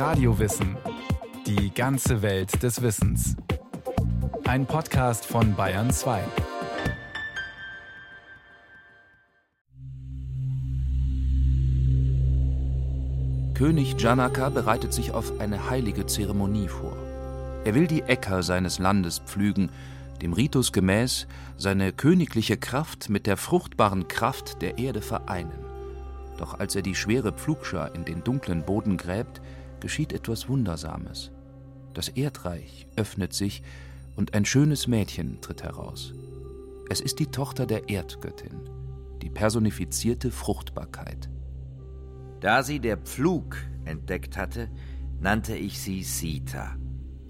Radiowissen. Die ganze Welt des Wissens. Ein Podcast von Bayern 2. König Janaka bereitet sich auf eine heilige Zeremonie vor. Er will die Äcker seines Landes pflügen, dem Ritus gemäß seine königliche Kraft mit der fruchtbaren Kraft der Erde vereinen. Doch als er die schwere Pflugschar in den dunklen Boden gräbt, geschieht etwas Wundersames. Das Erdreich öffnet sich und ein schönes Mädchen tritt heraus. Es ist die Tochter der Erdgöttin, die personifizierte Fruchtbarkeit. Da sie der Pflug entdeckt hatte, nannte ich sie Sita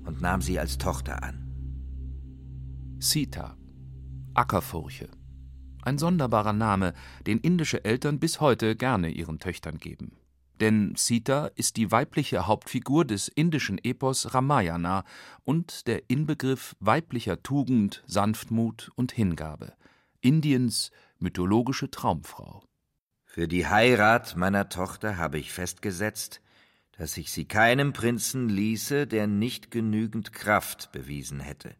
und nahm sie als Tochter an. Sita, Ackerfurche. Ein sonderbarer Name, den indische Eltern bis heute gerne ihren Töchtern geben. Denn Sita ist die weibliche Hauptfigur des indischen Epos Ramayana und der Inbegriff weiblicher Tugend, Sanftmut und Hingabe. Indiens mythologische Traumfrau. Für die Heirat meiner Tochter habe ich festgesetzt, dass ich sie keinem Prinzen ließe, der nicht genügend Kraft bewiesen hätte.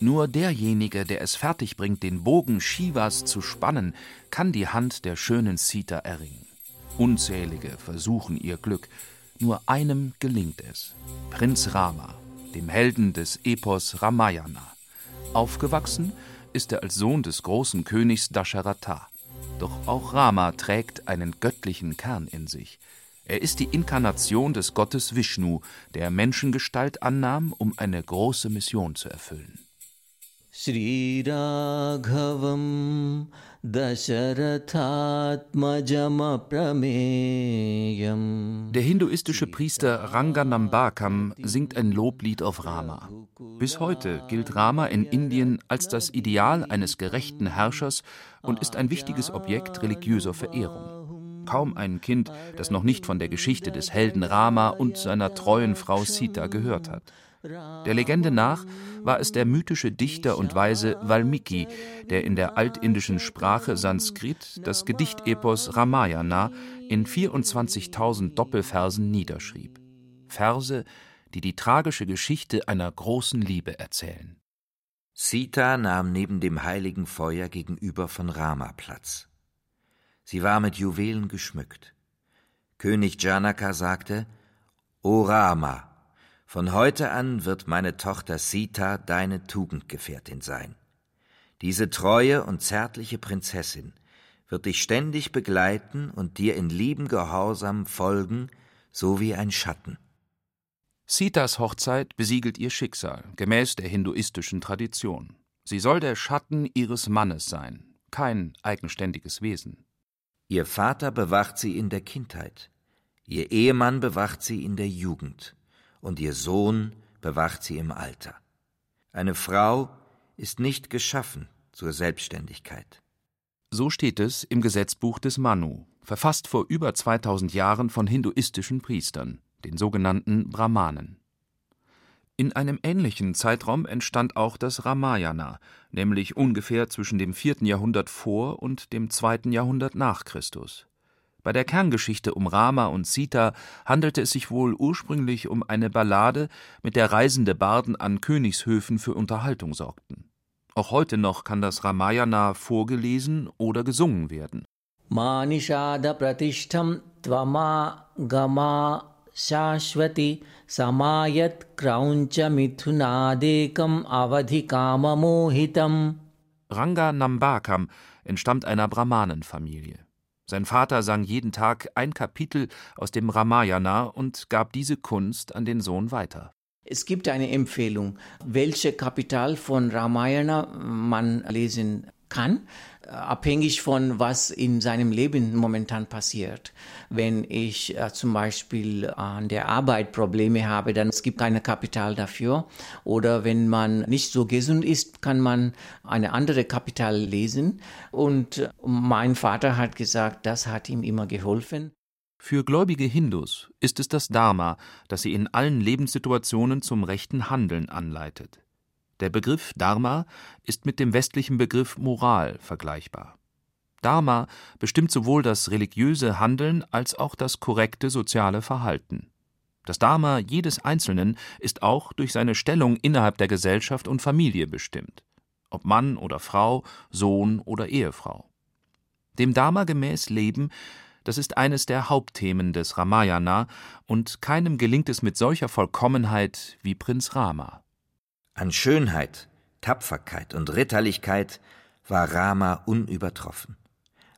Nur derjenige, der es fertigbringt, den Bogen Shivas zu spannen, kann die Hand der schönen Sita erringen. Unzählige versuchen ihr Glück, nur einem gelingt es. Prinz Rama, dem Helden des Epos Ramayana. Aufgewachsen ist er als Sohn des großen Königs Dasharatha. Doch auch Rama trägt einen göttlichen Kern in sich. Er ist die Inkarnation des Gottes Vishnu, der Menschengestalt annahm, um eine große Mission zu erfüllen. श्रीराघवं दशरथात्मजमप्रमेयम् Der hinduistische Priester Ranganambakam singt ein Loblied auf Rama. Bis heute gilt Rama in Indien als das Ideal eines gerechten Herrschers und ist ein wichtiges Objekt religiöser Verehrung. Kaum ein Kind, das noch nicht von der Geschichte des Helden Rama und seiner treuen Frau Sita gehört hat. Der Legende nach war es der mythische Dichter und Weise Valmiki, der in der altindischen Sprache Sanskrit das Gedichtepos Ramayana in 24.000 Doppelversen niederschrieb. Verse, die die tragische Geschichte einer großen Liebe erzählen. Sita nahm neben dem heiligen Feuer gegenüber von Rama Platz. Sie war mit Juwelen geschmückt. König Janaka sagte: O Rama, von heute an wird meine Tochter Sita deine Tugendgefährtin sein. Diese treue und zärtliche Prinzessin wird dich ständig begleiten und dir in liebem Gehorsam folgen, so wie ein Schatten. Sitas Hochzeit besiegelt ihr Schicksal, gemäß der hinduistischen Tradition. Sie soll der Schatten ihres Mannes sein, kein eigenständiges Wesen. Ihr Vater bewacht sie in der Kindheit, ihr Ehemann bewacht sie in der Jugend und ihr Sohn bewacht sie im Alter. Eine Frau ist nicht geschaffen zur Selbstständigkeit. So steht es im Gesetzbuch des Manu, verfasst vor über 2000 Jahren von hinduistischen Priestern, den sogenannten Brahmanen. In einem ähnlichen Zeitraum entstand auch das Ramayana, nämlich ungefähr zwischen dem 4. Jahrhundert vor und dem 2. Jahrhundert nach Christus. Bei der Kerngeschichte um Rama und Sita handelte es sich wohl ursprünglich um eine Ballade, mit der reisende Barden an Königshöfen für Unterhaltung sorgten. Auch heute noch kann das Ramayana vorgelesen oder gesungen werden. Manishada Pratishtham Tvama Gama Shashwati Samayat Krauncha Mithunadekam Avadhi Mohitam Ranga Nambakam entstammt einer Brahmanenfamilie. Sein Vater sang jeden Tag ein Kapitel aus dem Ramayana und gab diese Kunst an den Sohn weiter. Es gibt eine Empfehlung, welche Kapital von Ramayana man lesen kann, abhängig von was in seinem Leben momentan passiert. Wenn ich äh, zum Beispiel an der Arbeit Probleme habe, dann es gibt keine Kapital dafür. Oder wenn man nicht so gesund ist, kann man eine andere Kapital lesen. Und mein Vater hat gesagt, das hat ihm immer geholfen. Für gläubige Hindus ist es das Dharma, das sie in allen Lebenssituationen zum rechten Handeln anleitet. Der Begriff Dharma ist mit dem westlichen Begriff Moral vergleichbar. Dharma bestimmt sowohl das religiöse Handeln als auch das korrekte soziale Verhalten. Das Dharma jedes Einzelnen ist auch durch seine Stellung innerhalb der Gesellschaft und Familie bestimmt, ob Mann oder Frau, Sohn oder Ehefrau. Dem Dharma gemäß leben, das ist eines der Hauptthemen des Ramayana, und keinem gelingt es mit solcher Vollkommenheit wie Prinz Rama. An Schönheit, Tapferkeit und Ritterlichkeit war Rama unübertroffen.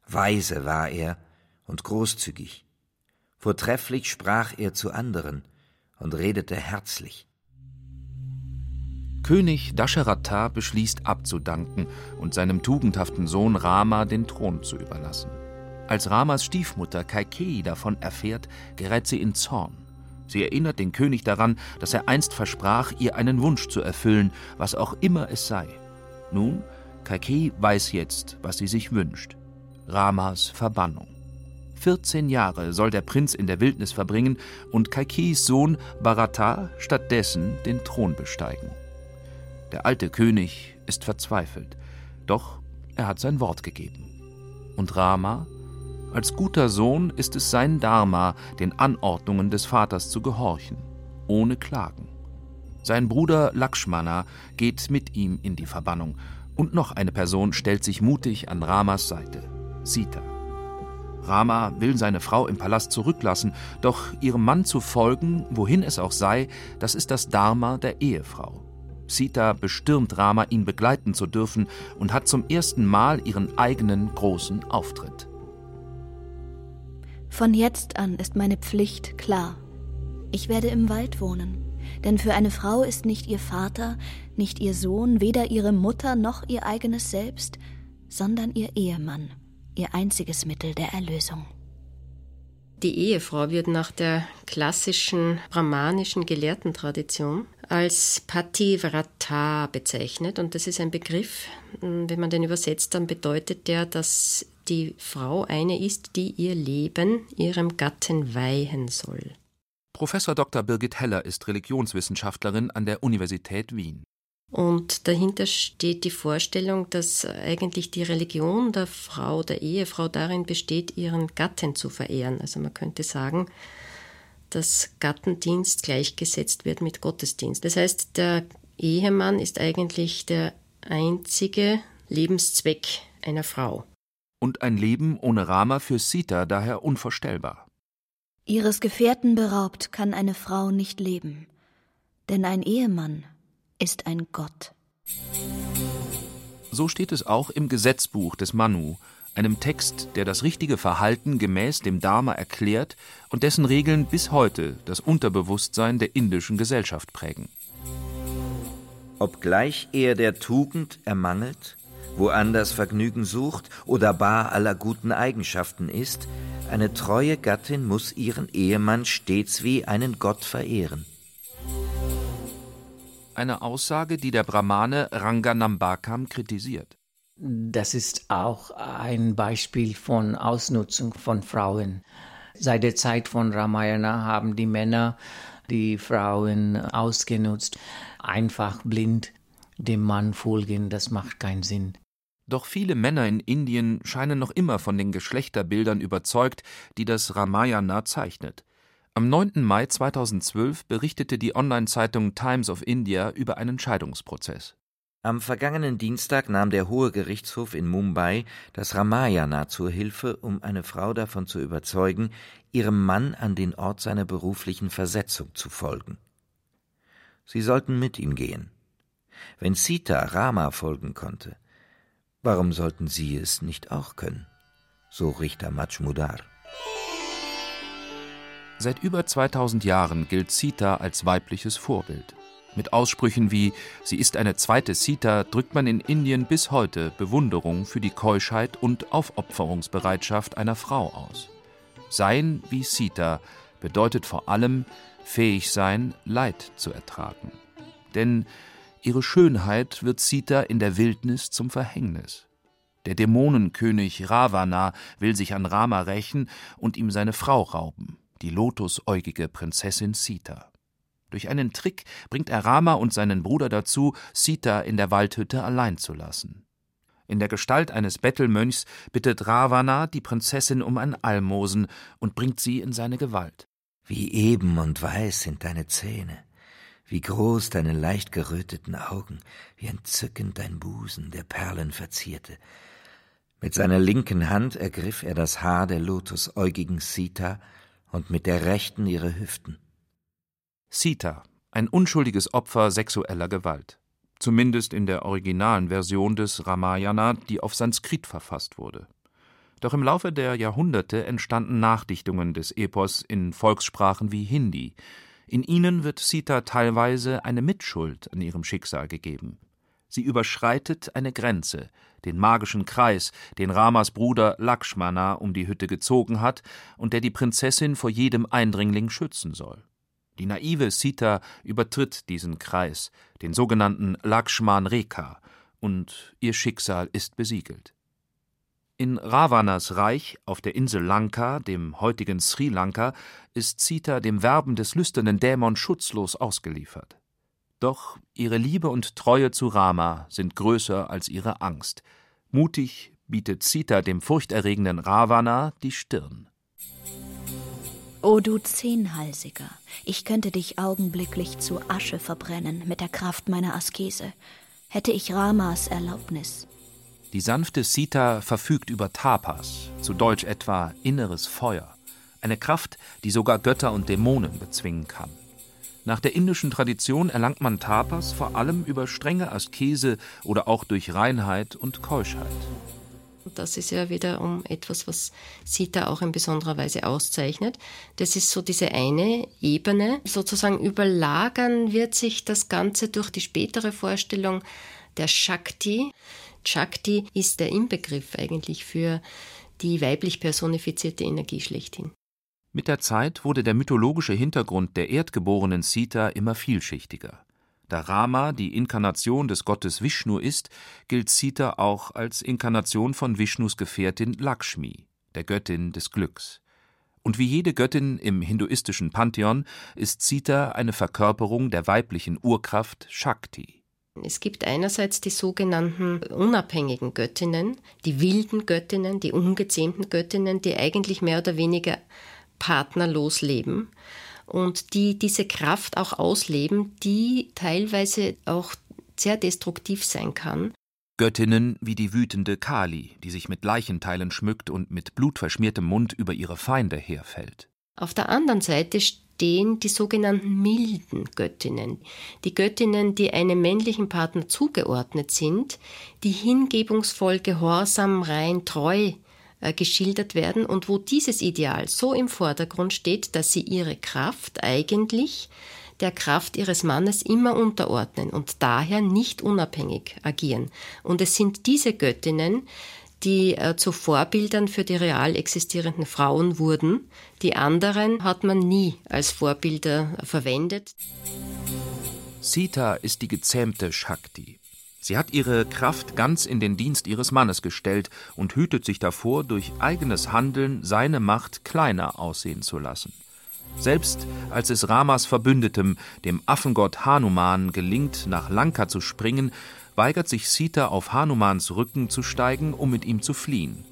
Weise war er und großzügig. Vortrefflich sprach er zu anderen und redete herzlich. König Dasharatha beschließt abzudanken und seinem tugendhaften Sohn Rama den Thron zu überlassen. Als Ramas Stiefmutter Kaikeyi davon erfährt, gerät sie in Zorn. Sie erinnert den König daran, dass er einst versprach, ihr einen Wunsch zu erfüllen, was auch immer es sei. Nun, Kaikeyi weiß jetzt, was sie sich wünscht. Ramas Verbannung. 14 Jahre soll der Prinz in der Wildnis verbringen und Kaikis Sohn Bharata stattdessen den Thron besteigen. Der alte König ist verzweifelt, doch er hat sein Wort gegeben. Und Rama? Als guter Sohn ist es sein Dharma, den Anordnungen des Vaters zu gehorchen, ohne Klagen. Sein Bruder Lakshmana geht mit ihm in die Verbannung, und noch eine Person stellt sich mutig an Ramas Seite. Sita. Rama will seine Frau im Palast zurücklassen, doch ihrem Mann zu folgen, wohin es auch sei, das ist das Dharma der Ehefrau. Sita bestürmt Rama, ihn begleiten zu dürfen und hat zum ersten Mal ihren eigenen großen Auftritt. Von jetzt an ist meine Pflicht klar. Ich werde im Wald wohnen, denn für eine Frau ist nicht ihr Vater, nicht ihr Sohn, weder ihre Mutter noch ihr eigenes Selbst, sondern ihr Ehemann ihr einziges Mittel der Erlösung. Die Ehefrau wird nach der klassischen brahmanischen Gelehrtentradition als Pativrata bezeichnet und das ist ein Begriff, wenn man den übersetzt, dann bedeutet der, dass die Frau eine ist, die ihr Leben ihrem Gatten weihen soll. Professor Dr. Birgit Heller ist Religionswissenschaftlerin an der Universität Wien. Und dahinter steht die Vorstellung, dass eigentlich die Religion der Frau, der Ehefrau darin besteht, ihren Gatten zu verehren. Also man könnte sagen, dass Gattendienst gleichgesetzt wird mit Gottesdienst. Das heißt, der Ehemann ist eigentlich der einzige Lebenszweck einer Frau. Und ein Leben ohne Rama für Sita daher unvorstellbar. Ihres Gefährten beraubt kann eine Frau nicht leben, denn ein Ehemann ist ein Gott. So steht es auch im Gesetzbuch des Manu, einem Text, der das richtige Verhalten gemäß dem Dharma erklärt und dessen Regeln bis heute das Unterbewusstsein der indischen Gesellschaft prägen. Obgleich er der Tugend ermangelt, woanders Vergnügen sucht oder bar aller guten Eigenschaften ist, eine treue Gattin muss ihren Ehemann stets wie einen Gott verehren eine Aussage, die der Brahmane Ranganambakam kritisiert. Das ist auch ein Beispiel von Ausnutzung von Frauen. Seit der Zeit von Ramayana haben die Männer die Frauen ausgenutzt. Einfach blind dem Mann folgen, das macht keinen Sinn. Doch viele Männer in Indien scheinen noch immer von den Geschlechterbildern überzeugt, die das Ramayana zeichnet. Am 9. Mai 2012 berichtete die Online-Zeitung Times of India über einen Scheidungsprozess. Am vergangenen Dienstag nahm der Hohe Gerichtshof in Mumbai das Ramayana zur Hilfe, um eine Frau davon zu überzeugen, ihrem Mann an den Ort seiner beruflichen Versetzung zu folgen. Sie sollten mit ihm gehen. Wenn Sita Rama folgen konnte, warum sollten sie es nicht auch können? So Richter Majmudar. Seit über 2000 Jahren gilt Sita als weibliches Vorbild. Mit Aussprüchen wie Sie ist eine zweite Sita drückt man in Indien bis heute Bewunderung für die Keuschheit und Aufopferungsbereitschaft einer Frau aus. Sein wie Sita bedeutet vor allem fähig sein, Leid zu ertragen. Denn ihre Schönheit wird Sita in der Wildnis zum Verhängnis. Der Dämonenkönig Ravana will sich an Rama rächen und ihm seine Frau rauben die lotusäugige Prinzessin Sita. Durch einen Trick bringt er Rama und seinen Bruder dazu, Sita in der Waldhütte allein zu lassen. In der Gestalt eines Bettelmönchs bittet Ravana die Prinzessin um ein Almosen und bringt sie in seine Gewalt. Wie eben und weiß sind deine Zähne, wie groß deine leicht geröteten Augen, wie entzückend dein Busen, der Perlen verzierte. Mit seiner linken Hand ergriff er das Haar der lotusäugigen Sita und mit der rechten ihre Hüften. Sita, ein unschuldiges Opfer sexueller Gewalt zumindest in der originalen Version des Ramayana, die auf Sanskrit verfasst wurde. Doch im Laufe der Jahrhunderte entstanden Nachdichtungen des Epos in Volkssprachen wie Hindi. In ihnen wird Sita teilweise eine Mitschuld an ihrem Schicksal gegeben. Sie überschreitet eine Grenze, den magischen Kreis, den Ramas Bruder Lakshmana um die Hütte gezogen hat und der die Prinzessin vor jedem Eindringling schützen soll. Die naive Sita übertritt diesen Kreis, den sogenannten Lakshman Rekha, und ihr Schicksal ist besiegelt. In Ravanas Reich auf der Insel Lanka, dem heutigen Sri Lanka, ist Sita dem Werben des lüsternen Dämon schutzlos ausgeliefert. Doch ihre Liebe und Treue zu Rama sind größer als ihre Angst. Mutig bietet Sita dem furchterregenden Ravana die Stirn. O du Zehnhalsiger, ich könnte dich augenblicklich zu Asche verbrennen mit der Kraft meiner Askese, hätte ich Ramas Erlaubnis. Die sanfte Sita verfügt über Tapas, zu Deutsch etwa inneres Feuer, eine Kraft, die sogar Götter und Dämonen bezwingen kann. Nach der indischen Tradition erlangt man Tapas vor allem über strenge Askese oder auch durch Reinheit und Keuschheit. Das ist ja wiederum etwas, was Sita auch in besonderer Weise auszeichnet. Das ist so diese eine Ebene. Sozusagen überlagern wird sich das Ganze durch die spätere Vorstellung der Shakti. Shakti ist der Inbegriff eigentlich für die weiblich personifizierte Energie schlechthin. Mit der Zeit wurde der mythologische Hintergrund der erdgeborenen Sita immer vielschichtiger. Da Rama die Inkarnation des Gottes Vishnu ist, gilt Sita auch als Inkarnation von Vishnus Gefährtin Lakshmi, der Göttin des Glücks. Und wie jede Göttin im hinduistischen Pantheon ist Sita eine Verkörperung der weiblichen Urkraft Shakti. Es gibt einerseits die sogenannten unabhängigen Göttinnen, die wilden Göttinnen, die ungezähmten Göttinnen, die eigentlich mehr oder weniger partnerlos leben und die diese Kraft auch ausleben, die teilweise auch sehr destruktiv sein kann. Göttinnen wie die wütende Kali, die sich mit Leichenteilen schmückt und mit blutverschmiertem Mund über ihre Feinde herfällt. Auf der anderen Seite stehen die sogenannten milden Göttinnen, die Göttinnen, die einem männlichen Partner zugeordnet sind, die hingebungsvoll, gehorsam, rein, treu äh, geschildert werden und wo dieses Ideal so im Vordergrund steht, dass sie ihre Kraft eigentlich der Kraft ihres Mannes immer unterordnen und daher nicht unabhängig agieren. Und es sind diese Göttinnen, die äh, zu Vorbildern für die real existierenden Frauen wurden. Die anderen hat man nie als Vorbilder verwendet. Sita ist die gezähmte Shakti. Sie hat ihre Kraft ganz in den Dienst ihres Mannes gestellt und hütet sich davor, durch eigenes Handeln seine Macht kleiner aussehen zu lassen. Selbst als es Ramas Verbündetem, dem Affengott Hanuman, gelingt, nach Lanka zu springen, weigert sich Sita auf Hanumans Rücken zu steigen, um mit ihm zu fliehen.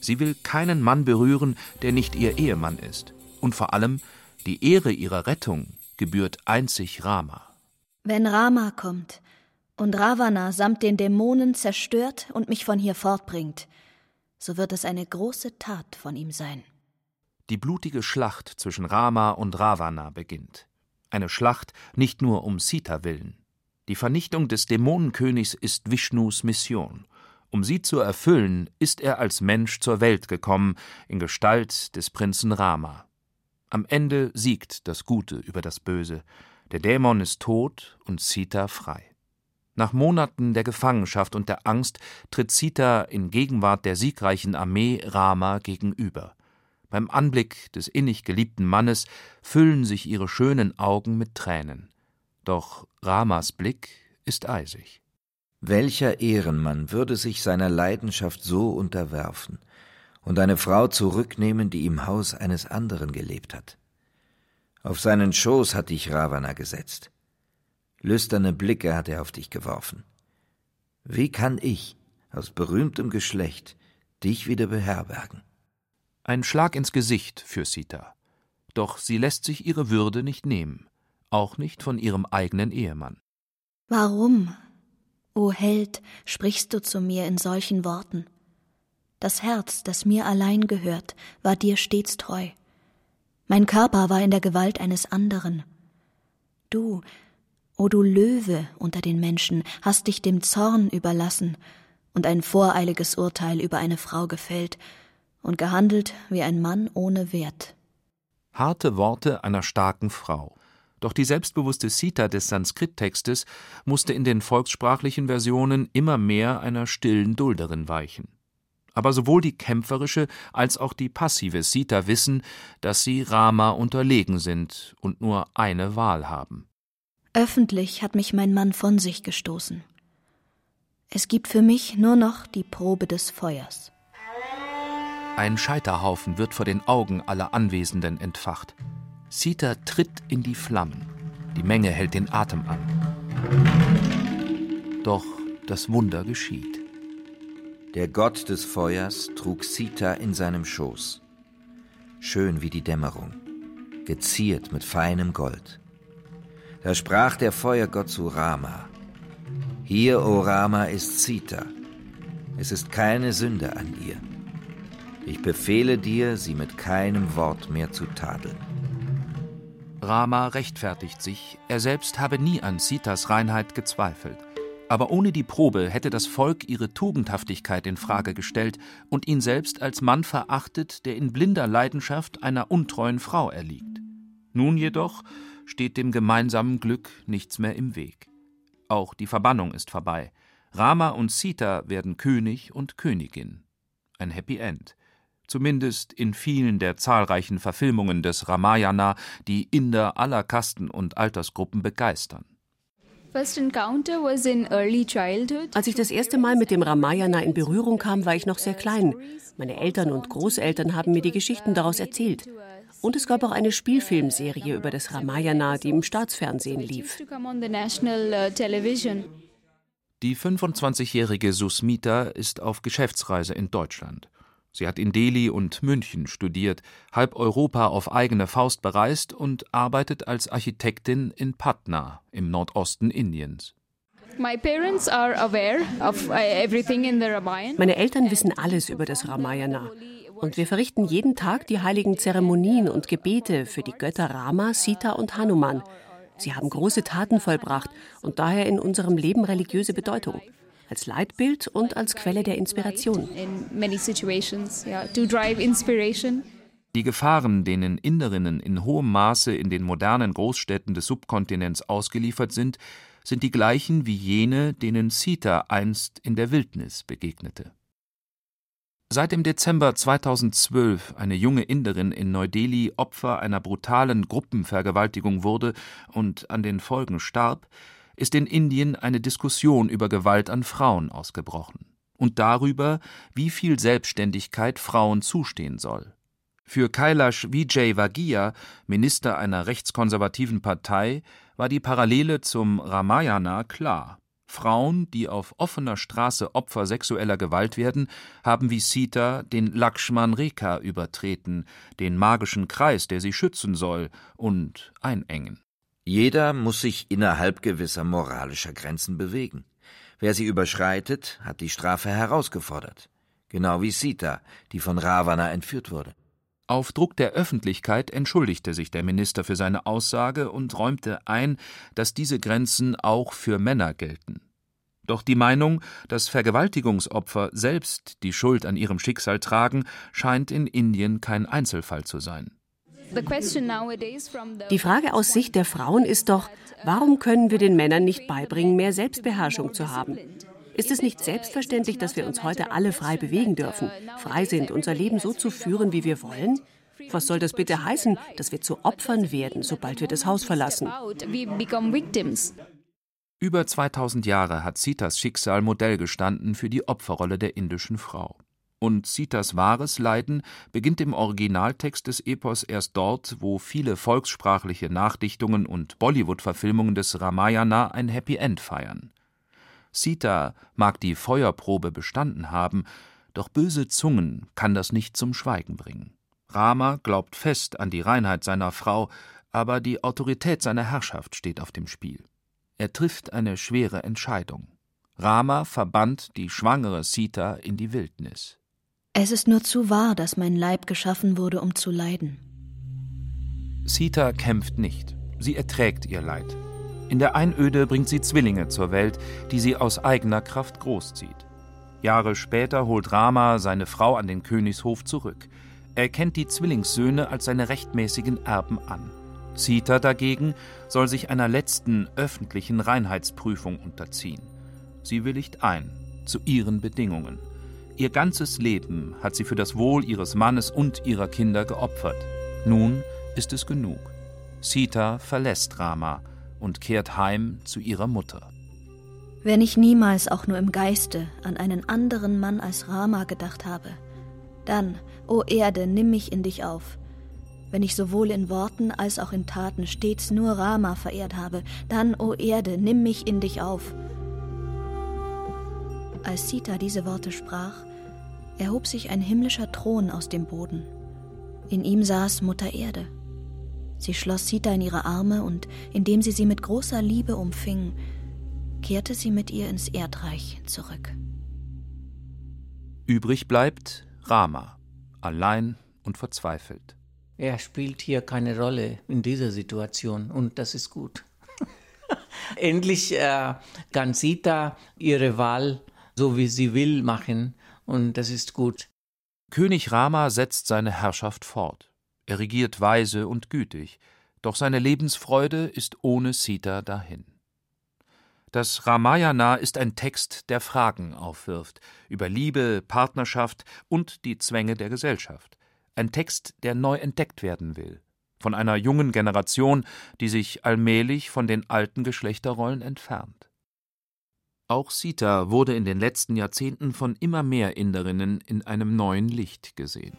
Sie will keinen Mann berühren, der nicht ihr Ehemann ist. Und vor allem, die Ehre ihrer Rettung gebührt einzig Rama. Wenn Rama kommt, und Ravana samt den Dämonen zerstört und mich von hier fortbringt, so wird es eine große Tat von ihm sein. Die blutige Schlacht zwischen Rama und Ravana beginnt. Eine Schlacht nicht nur um Sita willen. Die Vernichtung des Dämonenkönigs ist Vishnus Mission. Um sie zu erfüllen, ist er als Mensch zur Welt gekommen, in Gestalt des Prinzen Rama. Am Ende siegt das Gute über das Böse. Der Dämon ist tot und Sita frei. Nach Monaten der Gefangenschaft und der Angst tritt Sita in Gegenwart der siegreichen Armee Rama gegenüber. Beim Anblick des innig geliebten Mannes füllen sich ihre schönen Augen mit Tränen. Doch Ramas Blick ist eisig. Welcher Ehrenmann würde sich seiner Leidenschaft so unterwerfen und eine Frau zurücknehmen, die im Haus eines anderen gelebt hat? Auf seinen Schoß hat dich Ravana gesetzt. Lüsterne Blicke hat er auf dich geworfen. Wie kann ich, aus berühmtem Geschlecht dich wieder beherbergen. Ein Schlag ins Gesicht für Sita. Doch sie lässt sich ihre Würde nicht nehmen, auch nicht von ihrem eigenen Ehemann. Warum, o Held, sprichst du zu mir in solchen Worten? Das Herz, das mir allein gehört, war dir stets treu. Mein Körper war in der Gewalt eines anderen. Du, o du Löwe unter den Menschen, hast dich dem Zorn überlassen und ein voreiliges Urteil über eine Frau gefällt und gehandelt wie ein Mann ohne Wert. Harte Worte einer starken Frau. Doch die selbstbewusste Sita des Sanskrit-Textes musste in den volkssprachlichen Versionen immer mehr einer stillen Dulderin weichen. Aber sowohl die kämpferische als auch die passive Sita wissen, dass sie Rama unterlegen sind und nur eine Wahl haben. Öffentlich hat mich mein Mann von sich gestoßen. Es gibt für mich nur noch die Probe des Feuers. Ein Scheiterhaufen wird vor den Augen aller Anwesenden entfacht. Sita tritt in die Flammen. Die Menge hält den Atem an. Doch das Wunder geschieht. Der Gott des Feuers trug Sita in seinem Schoß. Schön wie die Dämmerung, geziert mit feinem Gold. Da sprach der Feuergott zu Rama: Hier, o Rama, ist Sita. Es ist keine Sünde an ihr. Ich befehle dir, sie mit keinem Wort mehr zu tadeln. Rama rechtfertigt sich, er selbst habe nie an Sitas Reinheit gezweifelt. Aber ohne die Probe hätte das Volk ihre Tugendhaftigkeit in Frage gestellt und ihn selbst als Mann verachtet, der in blinder Leidenschaft einer untreuen Frau erliegt. Nun jedoch steht dem gemeinsamen Glück nichts mehr im Weg. Auch die Verbannung ist vorbei. Rama und Sita werden König und Königin. Ein Happy End zumindest in vielen der zahlreichen Verfilmungen des Ramayana, die Inder aller Kasten und Altersgruppen begeistern. Als ich das erste Mal mit dem Ramayana in Berührung kam, war ich noch sehr klein. Meine Eltern und Großeltern haben mir die Geschichten daraus erzählt. Und es gab auch eine Spielfilmserie über das Ramayana, die im Staatsfernsehen lief. Die 25-jährige Susmita ist auf Geschäftsreise in Deutschland. Sie hat in Delhi und München studiert, halb Europa auf eigene Faust bereist und arbeitet als Architektin in Patna im Nordosten Indiens. Uh, Meine Eltern wissen alles über das Ramayana. Und wir verrichten jeden Tag die heiligen Zeremonien und Gebete für die Götter Rama, Sita und Hanuman. Sie haben große Taten vollbracht und daher in unserem Leben religiöse Bedeutung als Leitbild und als Quelle der Inspiration. Die Gefahren, denen Inderinnen in hohem Maße in den modernen Großstädten des Subkontinents ausgeliefert sind, sind die gleichen wie jene, denen Sita einst in der Wildnis begegnete. Seit dem Dezember 2012 eine junge Inderin in Neu-Delhi Opfer einer brutalen Gruppenvergewaltigung wurde und an den Folgen starb, ist in Indien eine Diskussion über Gewalt an Frauen ausgebrochen und darüber, wie viel Selbstständigkeit Frauen zustehen soll. Für Kailash Vijay Vagia, Minister einer rechtskonservativen Partei, war die Parallele zum Ramayana klar. Frauen, die auf offener Straße Opfer sexueller Gewalt werden, haben wie Sita den Lakshman Rekha übertreten, den magischen Kreis, der sie schützen soll und einengen. Jeder muss sich innerhalb gewisser moralischer Grenzen bewegen. Wer sie überschreitet, hat die Strafe herausgefordert. Genau wie Sita, die von Ravana entführt wurde. Auf Druck der Öffentlichkeit entschuldigte sich der Minister für seine Aussage und räumte ein, dass diese Grenzen auch für Männer gelten. Doch die Meinung, dass Vergewaltigungsopfer selbst die Schuld an ihrem Schicksal tragen, scheint in Indien kein Einzelfall zu sein. Die Frage aus Sicht der Frauen ist doch, warum können wir den Männern nicht beibringen, mehr Selbstbeherrschung zu haben? Ist es nicht selbstverständlich, dass wir uns heute alle frei bewegen dürfen, frei sind, unser Leben so zu führen, wie wir wollen? Was soll das bitte heißen, dass wir zu Opfern werden, sobald wir das Haus verlassen? Über 2000 Jahre hat Sitas Schicksal Modell gestanden für die Opferrolle der indischen Frau. Und Sitas wahres Leiden beginnt im Originaltext des Epos erst dort, wo viele volkssprachliche Nachdichtungen und Bollywood-Verfilmungen des Ramayana ein Happy End feiern. Sita mag die Feuerprobe bestanden haben, doch böse Zungen kann das nicht zum Schweigen bringen. Rama glaubt fest an die Reinheit seiner Frau, aber die Autorität seiner Herrschaft steht auf dem Spiel. Er trifft eine schwere Entscheidung. Rama verbannt die schwangere Sita in die Wildnis. Es ist nur zu wahr, dass mein Leib geschaffen wurde, um zu leiden. Sita kämpft nicht. Sie erträgt ihr Leid. In der Einöde bringt sie Zwillinge zur Welt, die sie aus eigener Kraft großzieht. Jahre später holt Rama seine Frau an den Königshof zurück. Er kennt die Zwillingssöhne als seine rechtmäßigen Erben an. Sita dagegen soll sich einer letzten öffentlichen Reinheitsprüfung unterziehen. Sie willigt ein, zu ihren Bedingungen. Ihr ganzes Leben hat sie für das Wohl ihres Mannes und ihrer Kinder geopfert. Nun ist es genug. Sita verlässt Rama und kehrt heim zu ihrer Mutter. Wenn ich niemals auch nur im Geiste an einen anderen Mann als Rama gedacht habe, dann, o Erde, nimm mich in dich auf. Wenn ich sowohl in Worten als auch in Taten stets nur Rama verehrt habe, dann, o Erde, nimm mich in dich auf. Als Sita diese Worte sprach, erhob sich ein himmlischer Thron aus dem Boden. In ihm saß Mutter Erde. Sie schloss Sita in ihre Arme und indem sie sie mit großer Liebe umfing, kehrte sie mit ihr ins Erdreich zurück. Übrig bleibt Rama, allein und verzweifelt. Er spielt hier keine Rolle in dieser Situation und das ist gut. Endlich äh, kann Sita ihre Wahl so wie sie will machen und das ist gut. König Rama setzt seine Herrschaft fort. Er regiert weise und gütig, doch seine Lebensfreude ist ohne Sita dahin. Das Ramayana ist ein Text, der Fragen aufwirft über Liebe, Partnerschaft und die Zwänge der Gesellschaft. Ein Text, der neu entdeckt werden will. Von einer jungen Generation, die sich allmählich von den alten Geschlechterrollen entfernt. Auch Sita wurde in den letzten Jahrzehnten von immer mehr Inderinnen in einem neuen Licht gesehen.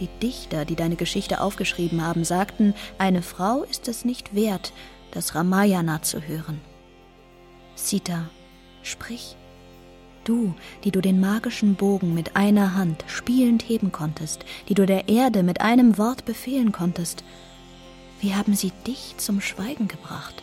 Die Dichter, die deine Geschichte aufgeschrieben haben, sagten, eine Frau ist es nicht wert, das Ramayana zu hören. Sita, sprich. Du, die du den magischen Bogen mit einer Hand spielend heben konntest, die du der Erde mit einem Wort befehlen konntest, wie haben sie dich zum Schweigen gebracht?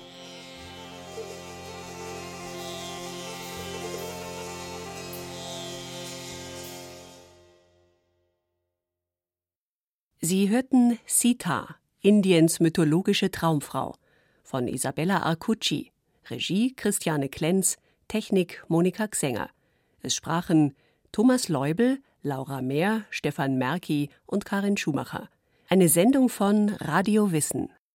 Sie hörten Sita, Indiens mythologische Traumfrau, von Isabella Arcucci, Regie Christiane Klenz, Technik Monika Xenger. Es sprachen Thomas Leubel, Laura Mehr, Stefan Merki und Karin Schumacher. Eine Sendung von Radio Wissen